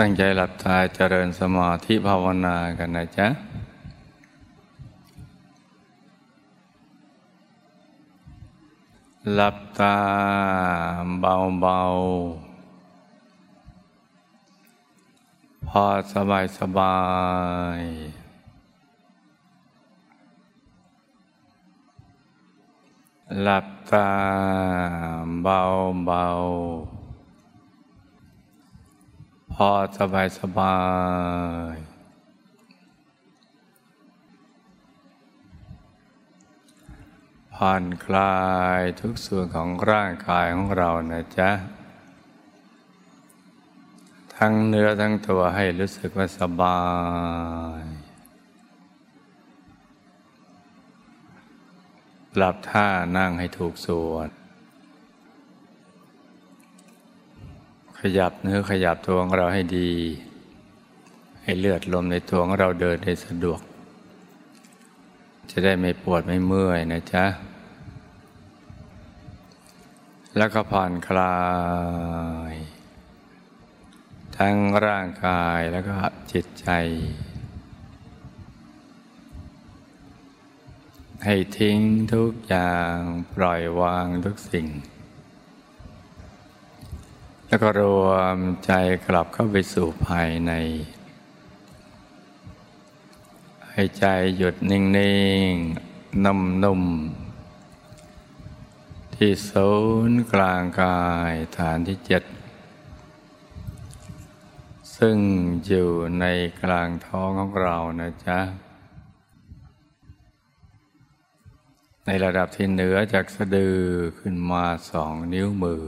ตั้งใจหลับตาเจริญสมาธิภาวนากันนะจ๊ะ หลับตาเบาๆ พอสบายสบาย หลับตาเบาๆ พอสบายสบาย ผ่อนคลายทุกส่วนของร่างกายของเรานะจ๊ะ ทั้งเนื้อทั้งตัวให้รู้สึกว่าสบาย หลับท่านั่งให้ถูกส่วน ขยับเนื้อขยับตัวของเราให้ดี ให้เลือดลมในตัวของเราเดินได้สะดวก จะได้ไม่ปวดไม่เมื่อยนะจ๊ะ แล้วก็ผ่อนคลาย ทั้งร่างกายแล้วก็จิตใจ ให้ทิ้งทุกอย่างปล่อยวางทุกสิ่ง แล้วก็รวมใจกลับเข้าไปสู่ภายใน ให้ใจหยุดนิ่งๆนุ่มๆที่ศูนย์กลางกายฐานที่เจ็ดซึ่งอยู่ในกลางท้องของเรานะจ๊ะ ในระดับที่เหนือจากสะดือขึ้นมาสองนิ้วมือ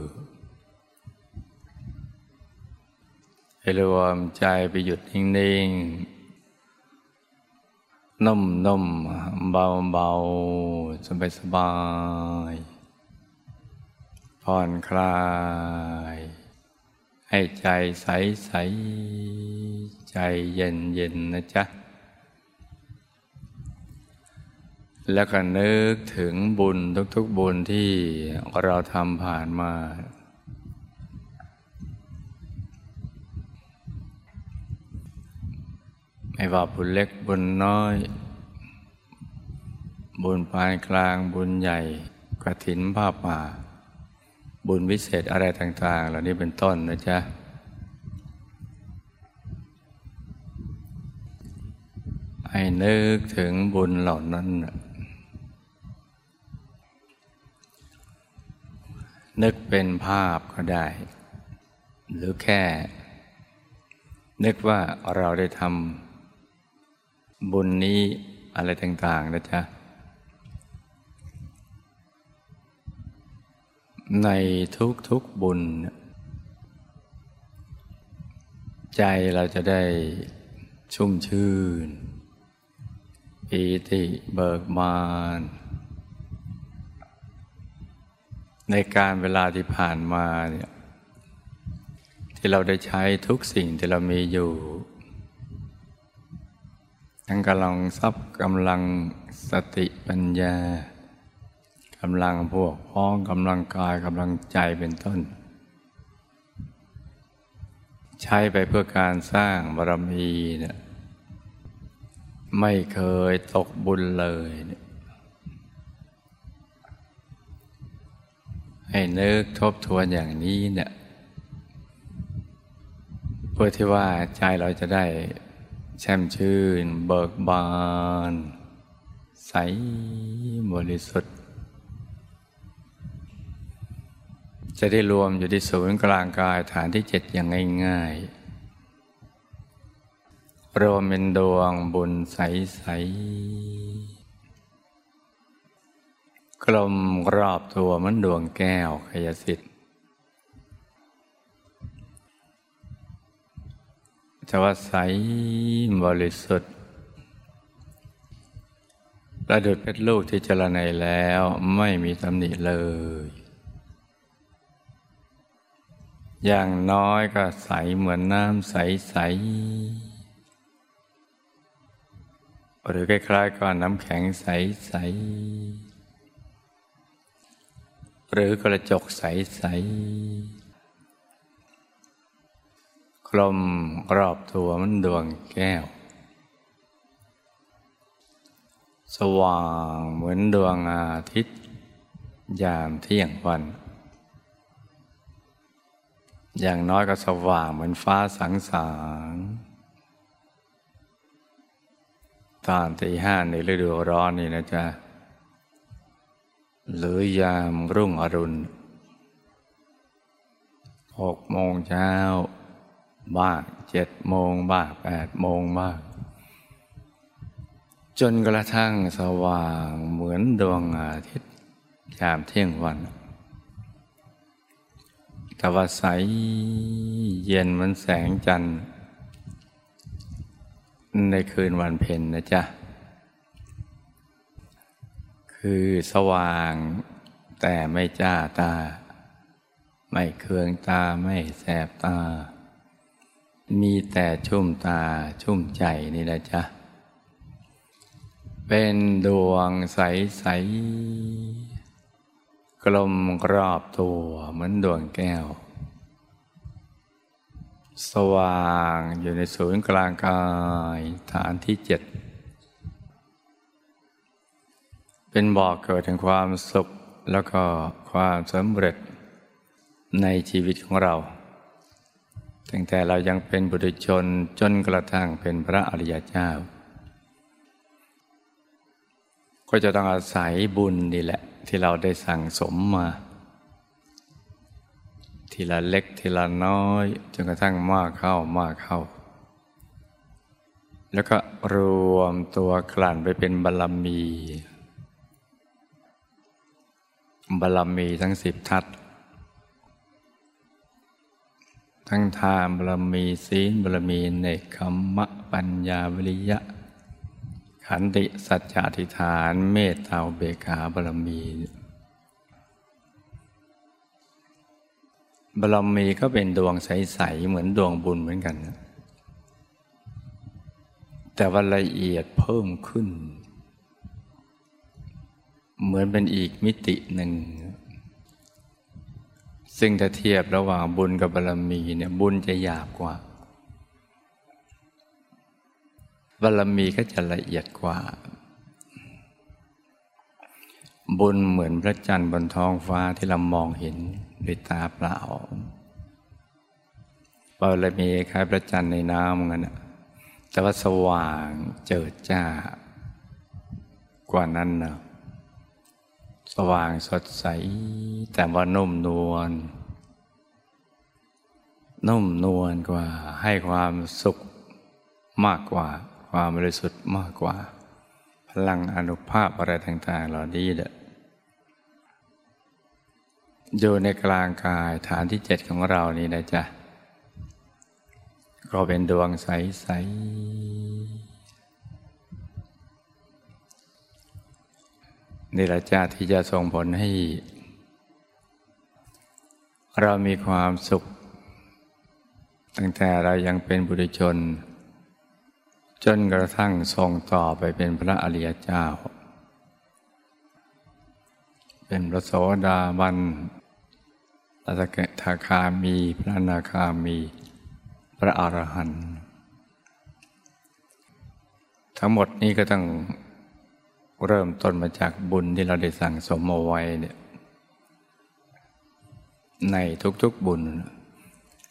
ให้รวมใจไปหยุดนิ่งๆนุ่มๆเบาๆสบายๆผ่อนคลาย ให้ใจใสๆใจเย็นๆนะจ๊ะ แล้วก็นึกถึงบุญทุกๆบุญที่เราทำผ่านมา ไม่ว่าบุญเล็กบุญน้อย บุญปานกลางบุญใหญ่กระถินผ้าป่า บุญวิเศษอะไรต่าง ๆ เหล่านี้เป็นต้นนะจ๊ะให้นึกถึงบุญเหล่านั้น นึกเป็นภาพก็ได้ หรือแค่ นึกว่าเราได้ทำ บุญนี้อะไรต่าง ๆ นะจ๊ะ ในทุกๆบุญ ใจเราจะได้ชุ่มชื่นปีติเบิกบาน ในการเวลาที่ผ่านมาเนี่ยที่เราได้ใช้ทุกสิ่งที่เรามีอยู่ ทั้งกำลังทรัพย์กำลังสติปัญญากำลังพวกพ้องกำลังกายกำลังใจเป็นต้น ใช้ไปเพื่อการสร้างบารมีเนี่ยไม่เคยตกบุญเลยเนี่ยให้นึกทบทวนอย่างนี้เนี่ย เพื่อที่ว่าใจเราจะได้ แช่มชื่น เบิกบาน ใสบริสุทธิ์ จะได้รวมอยู่ที่ศูนย์กลางกายฐานที่เจ็ดอย่างง่ายๆรวมเป็นดวงบุญใสๆกลมรอบตัวมันดวงแก้วขยสิทธิ์ จะว่าใสบริสุทธิ์ระดุดเพชรลูกที่เจรไนแล้วไม่มีตำหนิเลย อย่างน้อยก็ใสเหมือนน้ำใสใสหรือคล้ายๆก้อนน้ำแข็งใสใสหรือกระจกใสใส กลมรอบตัวมันดวงแก้ว สว่างเหมือนดวงอาทิตย์ ยามเที่ยงวัน อย่างน้อยก็สว่างเหมือนฟ้าสังสางตอนตีห้าในฤดูร้อนนี่นะจ๊ะ หรือยามรุ่งอรุณหกโมงเช้า บ้างเจ็ดโมงบ้างแปดโมงบ้างจนกระทั่งสว่างเหมือนดวงอาทิตย์ยามเที่ยงวันต่ว่าใสเย็นเหมือนแสงจันทร์ ในคืนวันเพ็ญนะจ๊ะ คือสว่างแต่ไม่จ้าตา ไม่เคืองตาไม่แสบตา มีแต่ชุ่มตาชุ่มใจนี่นะจ๊ะ เป็นดวงใสใสกลมกรอบตัวเหมือนดวงแก้ว สว่างอยู่ในศูนย์กลางกายฐานที่เจ็ด เป็นบ่อกเกิดแห่งความสุขแล้วก็ความสำเร็จในชีวิตของเรา ตั้งแต่เรายังเป็นบุตรชนจนกระทั่งเป็นพระอริยเจ้า ก็จะต้องอาศัยบุญนี่แหละ ที่เราได้สั่งสมมา ทีละเล็กทีละน้อย จนกระทั่งมากเข้ามากเข้า แล้วก็รวมตัวกลั่นไปเป็นบารรมีบารรมีทั้งสิบทัศ ทั้งทานบารมีศีลบารมีเนคขมมะปัญญาวิริยะ ขันติสัจจะทิฏฐานเมตตาเบกาบารมีบารมีก็เป็นดวงใส ๆ เหมือนดวงบุญเหมือนกันนะแต่ว่าละเอียดเพิ่มขึ้น เหมือนเป็นอีกมิติหนึ่ง ซึ่งถ้าเทียบระหว่างบุญกับบารมีเนี่ยบุญจะหยาบกว่าบารมีก็จะละเอียดกว่า บุญเหมือนพระจันทร์บนท้องฟ้าที่เรามองเห็นด้วยตาเปล่าบารมีคล้ายพระจันทร์ในน้ำกันแต่ว่าสว่างเจิดจ้ากว่านั้นเนาะ ว่างสดใส แต่ว่านุ่มนวลนุ่มนวลกว่า ให้ความสุขมากกว่า ความบริสุทธิ์มากกว่า พลังอนุภาพอะไรต่าง ๆ เหล่านี้เด้ออยู่ในกลางกายฐานที่เจ็ดของเรานี่นะจ๊ะ ก็เป็นดวงใส ๆ นี่แหละจ้าที่จะส่งผลให้ เรามีความสุข ตั้งแต่เรายังเป็นบุตรชน จนกระทั่งส่งต่อไปเป็นพระอริยเจ้า เป็นพระโสดาบันพระสกทาคามี พระนาคามี พระอรหันต์ทั้งหมดนี้ก็ต้อง เริ่มต้นมาจากบุญที่เราได้สั่งสมเอาไว้เนี่ยในทุกๆบุญ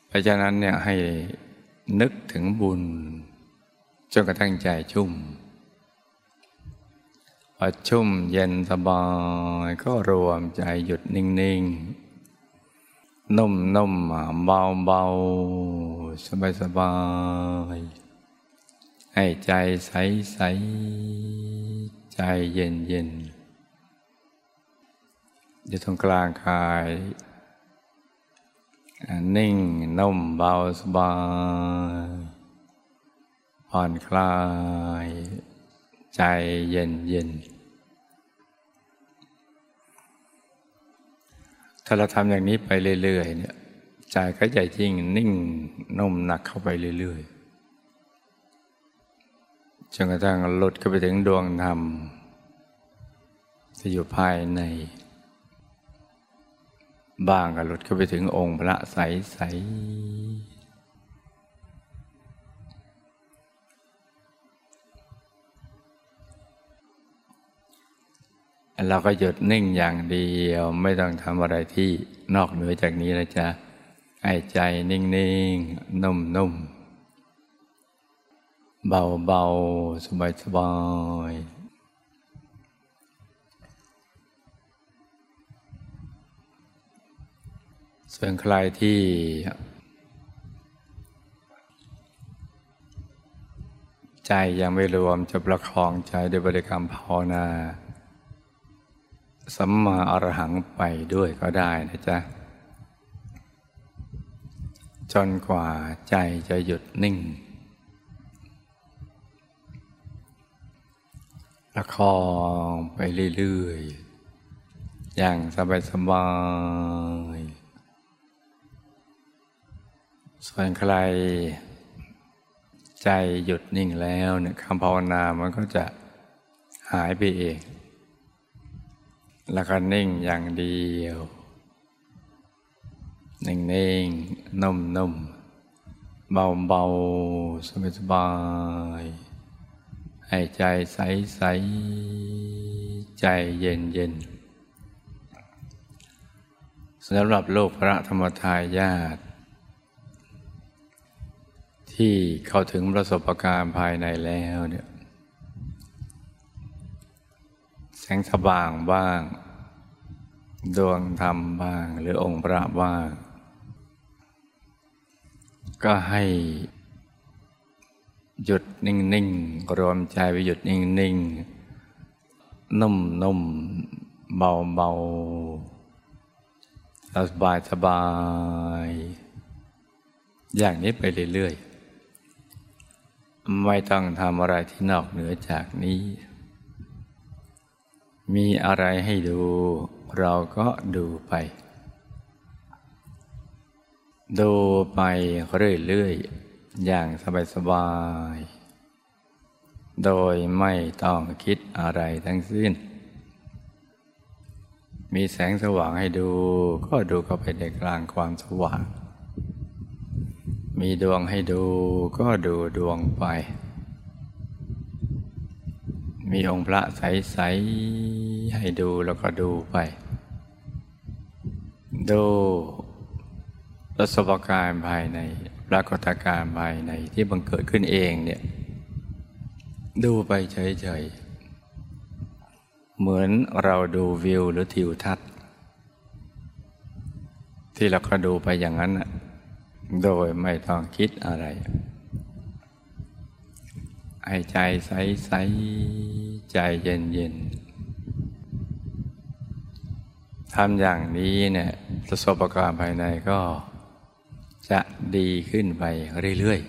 เพราะฉะนั้นเนี่ยให้นึกถึงบุญจนกระทั่งใจชุ่มพอชุ่มเย็นสบายก็รวมใจหยุดนิ่งๆ นุ่มนุ่มเบาเบาสบายสบาย ให้ใจใสใสใจเย็นเย็นอยู่ตรงกลางกาย นิ่งนุ่มเบาสบาย ผ่อนคลาย ใจเย็นเย็นถ้าเราทำอย่างนี้ไปเรื่อยๆเนี่ยใจก็จะยิ่งนิ่งนุ่มหนักเข้าไปเรื่อยๆ จนกระทั่งหลุดก็ไปถึงดวงธรรมที่อยู่ภายใน บ้างก็หลุดก็ไปถึงองค์พระใสใสเราก็หยุดนิ่งอย่างเดียวไม่ต้องทำอะไรที่นอกเหนือจากนี้นะจ๊ะไอ้ใจนิ่งๆ นุ่มๆ เบาๆสบายๆส่วนใครที่ใจยังไม่รวมจะประคองใจด้วยบริกรรมภาวนาสัมมาอรหังไปด้วยก็ได้นะจ๊ะ จนกว่าใจจะหยุดนิ่ง ประคองไปเรื่อยๆ อย่างสบายๆ ส่วนใคร ใจหยุดนิ่งแล้วเนี่ยคำภาวนามันก็จะหายไปเอง แล้วก็นิ่งอย่างเดียว นิ่งนิ่งนุ่มนุ่มเบาเบาสบายสบาย ให้ใจใสใสใจเย็นเย็นสำหรับโลกพระธรรมทายาทที่เข้าถึงประสบการณ์ภายในแล้วเนี่ยแสงสว่างบ้าง ดวงธรรมบ้าง หรือองค์พระบ้าง ก็ให้ หยุดนิ่งๆรวมใจไปหยุดนิ่งๆนุ่มๆเบาๆสบายสบาย อย่างนี้ไปเรื่อยๆ ไม่ต้องทำอะไรที่นอกเหนือจากนี้ มีอะไรให้ดูเราก็ดูไป ดูไปเรื่อยๆ อย่างสบายๆ โดยไม่ต้องคิดอะไรทั้งสิ้น มีแสงสว่างให้ดูก็ดูเข้าไปในกลางความสว่าง มีดวงให้ดูก็ดูดวงไป มีองค์พระใส ๆ ให้ดูแล้วก็ดูไป ดูประสบการณ์ภายใน ปรากฏการณ์ภายในที่บังเกิดขึ้นเองเนี่ยดูไปเฉยๆ เหมือนเราดูวิวหรือทิวทัศน์ ที่เราก็ดูไปอย่างนั้นอะโดยไม่ต้องคิดอะไรให้ใจใสใสใจเย็นเย็นทำอย่างนี้เนี่ยประสบการณ์ภายในก็ จะดีขึ้นไปเรื่อย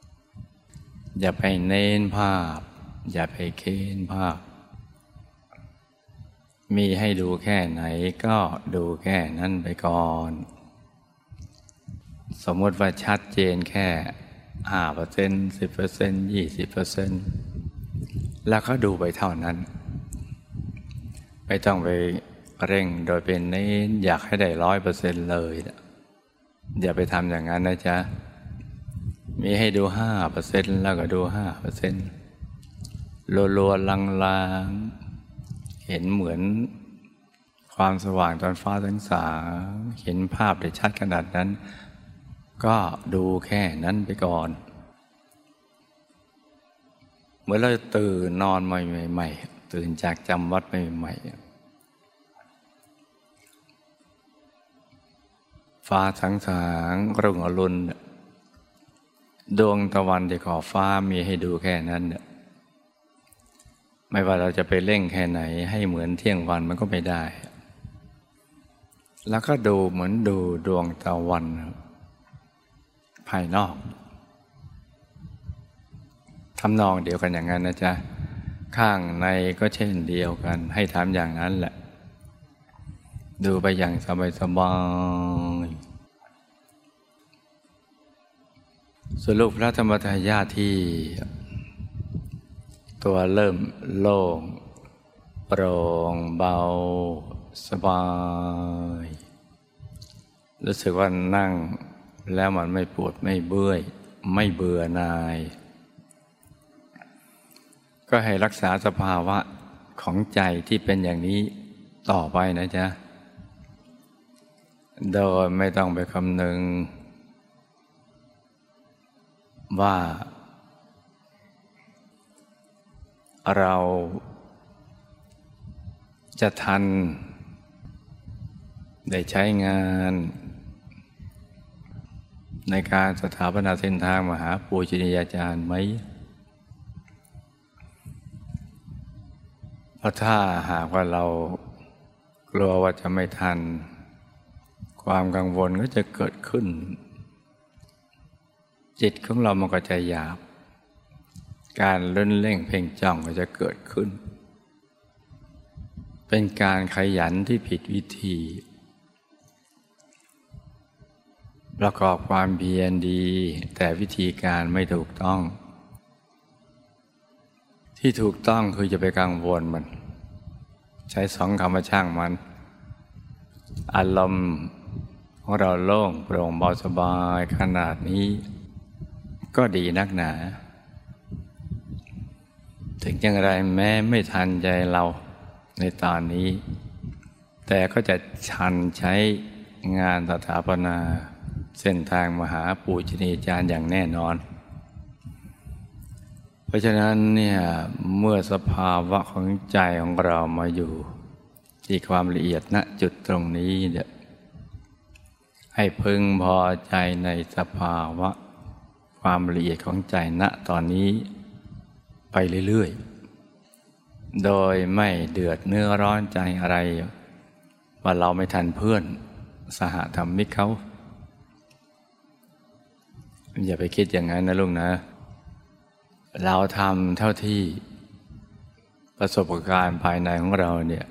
ๆ อย่าไปเน้นภาพ อย่าไปเค้นภาพ มีให้ดูแค่ไหนก็ดูแค่นั้นไปก่อน สมมติว่าชัดเจนแค่ห้าเปอร์เซ็นต์สิบเปอร์เซ็นต์ยี่สิบเปอร์เซ็นต์แล้วก็ดูไปเท่านั้น ไม่ต้องไปเร่งโดยเป็นเน้นอยากให้ได้ร้อยเปอร์เซ็นต์เลย อย่าไปทำอย่างนั้นนะจ๊ะ มีให้ดูห้าเปอร์เซ็นต์แล้วก็ดูห้าเปอร์เซ็นต์รัวๆลังๆ เห็นเหมือนความสว่างตอนฟ้าทั้งสาเห็นภาพได้ชัดขนาดนั้น ก็ดูแค่นั้นไปก่อนเมื่อเราตื่นนอนใหม่ๆตื่นจากจำวัดใหม่ๆ ฟ้าสังสางรุ่งอรุณดวงตะวันที่ขอฟ้ามีให้ดูแค่นั้นเนี่ยไม่ว่าเราจะไปเร่งแค่ไหน ให้เหมือนเที่ยงวันมันก็ไม่ได้ แล้วก็ดูเหมือนดูดวงตะวัน ภายนอกทำนองเดียวกันอย่างนั้นนะจ๊ะ ข้างในก็เช่นเดียวกัน ให้ทำอย่างนั้นแหละ ดูไปอย่างสบายสบาย สรุปพระธรรมทายาที่ ตัวเริ่มโล่งโปร่งเบา สบาย รู้สึกว่านั่งแล้วมันไม่ปวดไม่เบื่อไม่เบื่อนาย ก็ให้รักษาสภาวะของใจที่เป็นอย่างนี้ต่อไปนะจ๊ะ โดยไม่ต้องไปคำนึง ว่า เราจะทัน ได้ใช้งาน ในการสถาปนาเส้นทางมหาปูชนียาจารย์ไหมเพราะถ้าหากว่าเรากลัวว่าจะไม่ทัน ความกังวลก็จะเกิดขึ้น จิตของเรามันก็จะหยาบ การเล่นเล่งเพ่งจ้องก็จะเกิดขึ้น เป็นการขยันที่ผิดวิธี ประกอบความเพียรดี แต่วิธีการไม่ถูกต้อง ที่ถูกต้องคือจะไปกังวลมัน ใช้สองคำมาช่างมัน อารมณ์ของเราโล่งโปร่งเบาสบายขนาดนี้ ก็ดีนักหนา ถึงอย่างไรแม้ไม่ทันใจเราในตอนนี้ แต่ก็จะชันใช้งานสถาปนาเส้นทางมหาปูชนีจารย์อย่างแน่นอน เพราะฉะนั้นเนี่ยเมื่อสภาวะของใจของเรามาอยู่ที่ความละเอียดณจุดตรงนี้เนี่ยให้พึงพอใจในสภาวะ ความละเอียดของใจณตอนนี้ไปเรื่อยๆ โดยไม่เดือดเนื้อร้อนใจอะไร ว่าเราไม่ทันเพื่อนสหธรรมิกเขา อย่าไปคิดอย่างนั้นนะลุงนะ เราทำเท่าที่ประสบการณ์ภายในของเราเนี่ย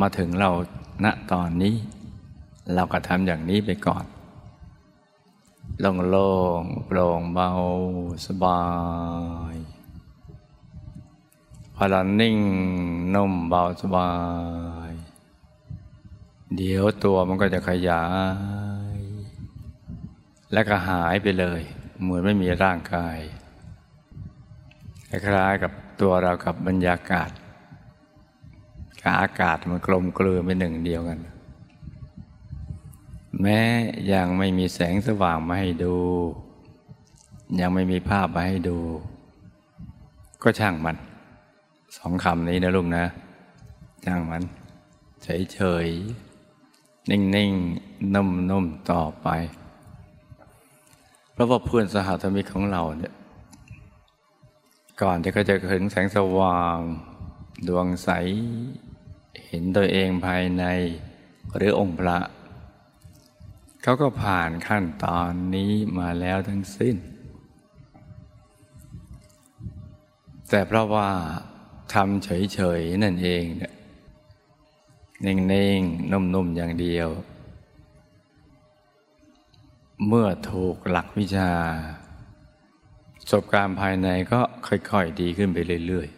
มาถึงเราณตอนนี้ เราก็ทำอย่างนี้ไปก่อน ล่งโล่งโปร่งเบาสบายพอเรานิ่งนุ่มเบาสบาย เดี๋ยวตัวมันก็จะขยาย และก็หายไปเลย เหมือนไม่มีร่างกายคล้ายๆกับตัวเรากับบรรยากาศกับอากาศมันกลมกลืนเป็นหนึ่งเดียวกัน แม้ยังไม่มีแสงสว่างมาให้ดู ยังไม่มีภาพมาให้ดู ก็ช่างมันสองคำนี้นะลุงนะ ช่างมัน เฉยๆ นิ่งๆ นุ่มๆ ต่อไป เพราะว่าเพื่อนสหธรรมิกของเราเนี่ย ก่อนที่เขาจะถึงแสงสว่าง ดวงใส เห็นตัวเองภายใน หรือองค์พระ เขาก็ผ่านขั้นตอนนี้มาแล้วทั้งสิ้น แต่เพราะว่าทำเฉยๆนั่นเองเนี่ยนิ่งๆ นุ่มๆ อย่างเดียว เมื่อถูกหลักวิชาประสบการณ์ภายในก็ค่อยๆ ดีขึ้นไปเรื่อย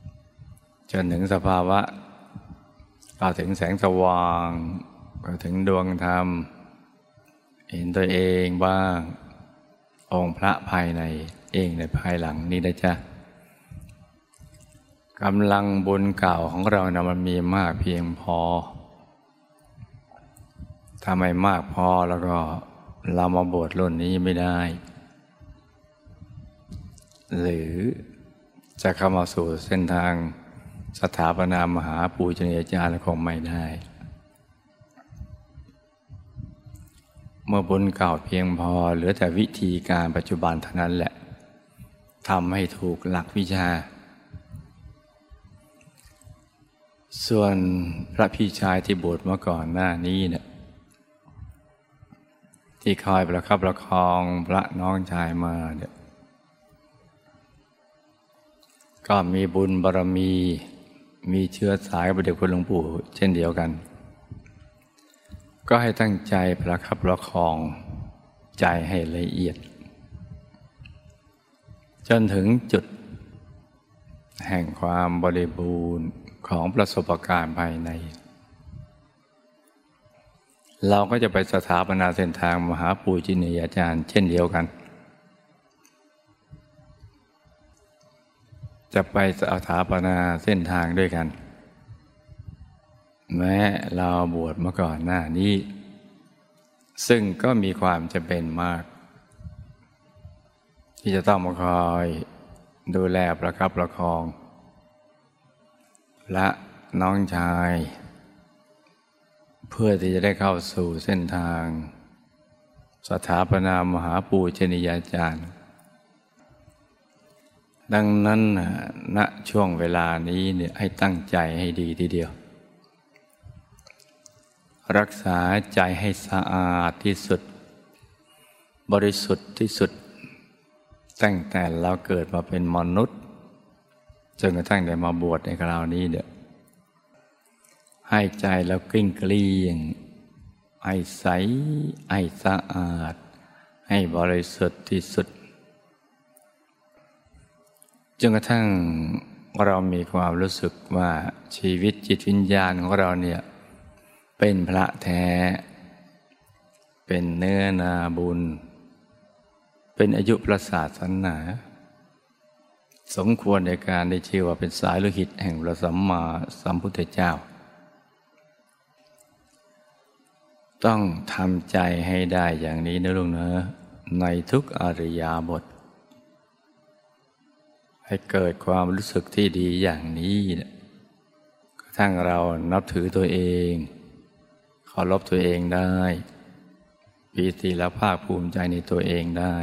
ๆ จนถึงสภาวะก็ถึงแสงสว่างก็ถึงดวงธรรม เห็นตัวเองบ้าง องค์พระภายในเองในภายหลังนี่นะจ๊ะกำลังบุญเก่าของเรานะมันมีมากเพียงพอถ้าไม่มากพอแล้วก็เรามาบวชรุ่นนี้ไม่ได้ หรือจะเข้ามาสู่เส้นทางสถาปนามหาปูชนียาจารย์คงไม่ได้ เมื่อบุญเก่าเพียงพอเหลือแต่วิธีการปัจจุบันเท่านั้นแหละทำให้ถูกหลักวิชา ส่วนพระพี่ชายที่บวชมาก่อนหน้านี้เนี่ยที่คอยประคับประคองพระน้องชายมาเนี่ยก็มีบุญบารมี มีเชื้อสายกับเด็กคุณหลวงปู่เช่นเดียวกัน ก็ให้ตั้งใจประคับประคองใจให้ละเอียด จนถึงจุด แห่งความบริบูรณ์ของประสบการณ์ภายใน เราก็จะไปสถาปนาเส้นทางมหาปูจินียาจารย์ เช่นเดียวกัน จะไปสถาปนาเส้นทางด้วยกัน แม้เราบวชมาก่อนหน้านี้ ซึ่งก็มีความจำเป็นมาก ที่จะต้องมาคอยดูแลประคับประคอง และน้องชาย เพื่อที่จะได้เข้าสู่เส้นทาง สถาปนามหาปูชนียาจารย์ ดังนั้นณช่วงเวลานี้เนี่ยให้ตั้งใจให้ดีทีเดียว รักษาใจให้สะอาดที่สุด บริสุทธิ์ที่สุด ตั้งแต่เราเกิดมาเป็นมนุษย์จนกระทั่งได้มาบวชในคราวนี้เด้อให้ใจเรากลิ้งเกลี้ยงให้ใสให้สะอาด ให้บริสุทธิ์ที่สุดจนกระทั่งเรามีความรู้สึกว่าชีวิตจิตวิญญาณของเราเนี่ย เป็นพระแท้ เป็นเนื้อนาบุญ เป็นอายุประสาทสันนา สมควรในการได้ชื่อว่าเป็นสายโลหิตแห่งพระสัมมาสัมพุทธเจ้า ต้องทำใจให้ได้อย่างนี้นะลุงเนะในทุกอริยาบท ให้เกิดความรู้สึกที่ดีอย่างนี้กระทั่งเรานับถือตัวเอง เคารพตัวเองได้ปีติและภาคภูมิใจในตัวเองได้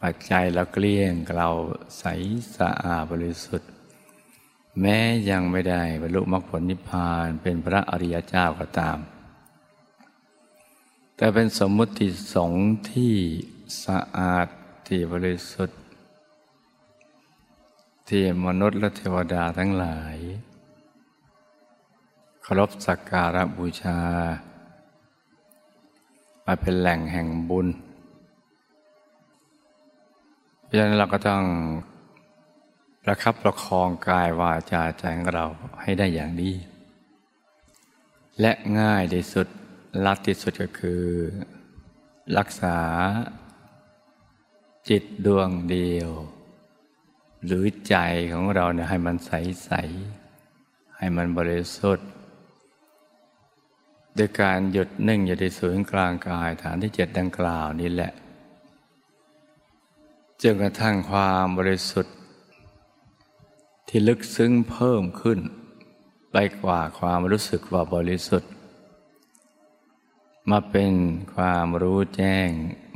ปัจจัยเราเกลี้ยงเราใสสะอาดบริสุทธิ์ แม้ยังไม่ได้บรรลุมรรคผลนิพพานเป็นพระอริยเจ้าก็ตาม แต่เป็นสมมุติสงฆ์ที่สะอาดที่บริสุทธิ์ที่มนุษย์และเทวดาทั้งหลาย เคารพสักการะบูชา มาเป็นแหล่งแห่งบุญ เพราะฉะนั้นเราก็ต้องประคับประคองกายวาจาใจของเราให้ได้อย่างดี และง่ายที่สุดลัดที่สุดก็คือ รักษา จิตดวงเดียว หรือใจของเราเนี่ยให้มันใสใสให้มันบริสุทธิ์ ด้วยการหยุดนิ่งอยู่ในศูนย์กลางกายฐานที่เจ็ดดังกล่าวนี้แหละจนกระทั่งความบริสุทธิ์ ที่ลึกซึ้งเพิ่มขึ้น ไปกว่าความรู้สึกว่าบริสุทธิ์ มาเป็นความรู้แจ้ง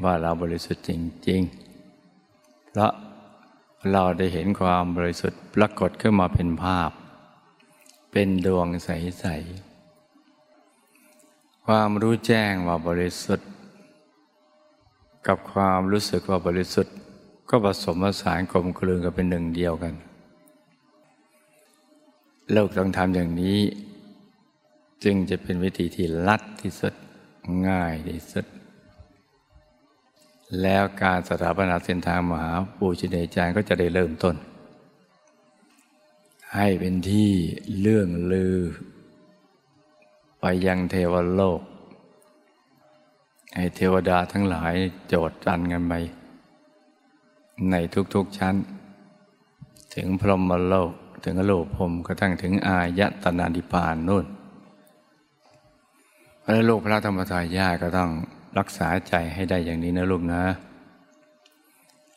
ว่าเราบริสุทธิ์จริง ๆ เพราะเราได้เห็นความบริสุทธิ์ปรากฏขึ้นมาเป็นภาพ เป็นดวงใส ๆ ความรู้แจ้งว่าบริสุทธิ์ กับความรู้สึกว่าบริสุทธิ์ ก็ผสมผสานกลมกลืนกันเป็นหนึ่งเดียวกันโลกต้องทำอย่างนี้ จึงจะเป็นวิธีที่ลัดที่สุดง่ายที่สุด แล้วการสถาปนาเส้นทางมหาปูชิเนจารก็จะได้เริ่มต้น ให้เป็นที่เรื่องลือ ไปยังเทวโลกให้เทวดาทั้งหลายโจดจันกันไปในทุกๆชั้น ถึงพรหมโลก ถึงโลกพรมกระทั่งถึงอายตนาดิพานนู่นแล้วลูกพระธรรมทายาก็ต้องรักษาใจให้ได้อย่างนี้นะลูกนะ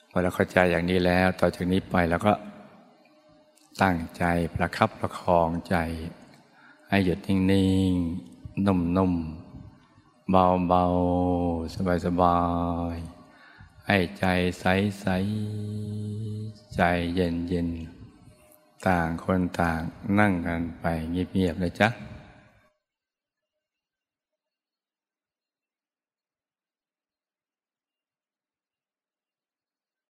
พอเราเข้าใจอย่างนี้แล้ว ต่อจากนี้ไปแล้วก็ตั้งใจประคับประคองใจ ให้หยุดนิ่งๆนุ่มๆ เบาๆ สบายๆ ให้ใจใสใสใจเย็นเย็นต่างคนต่างนั่งกันไปเงียบๆเลยจ้ะ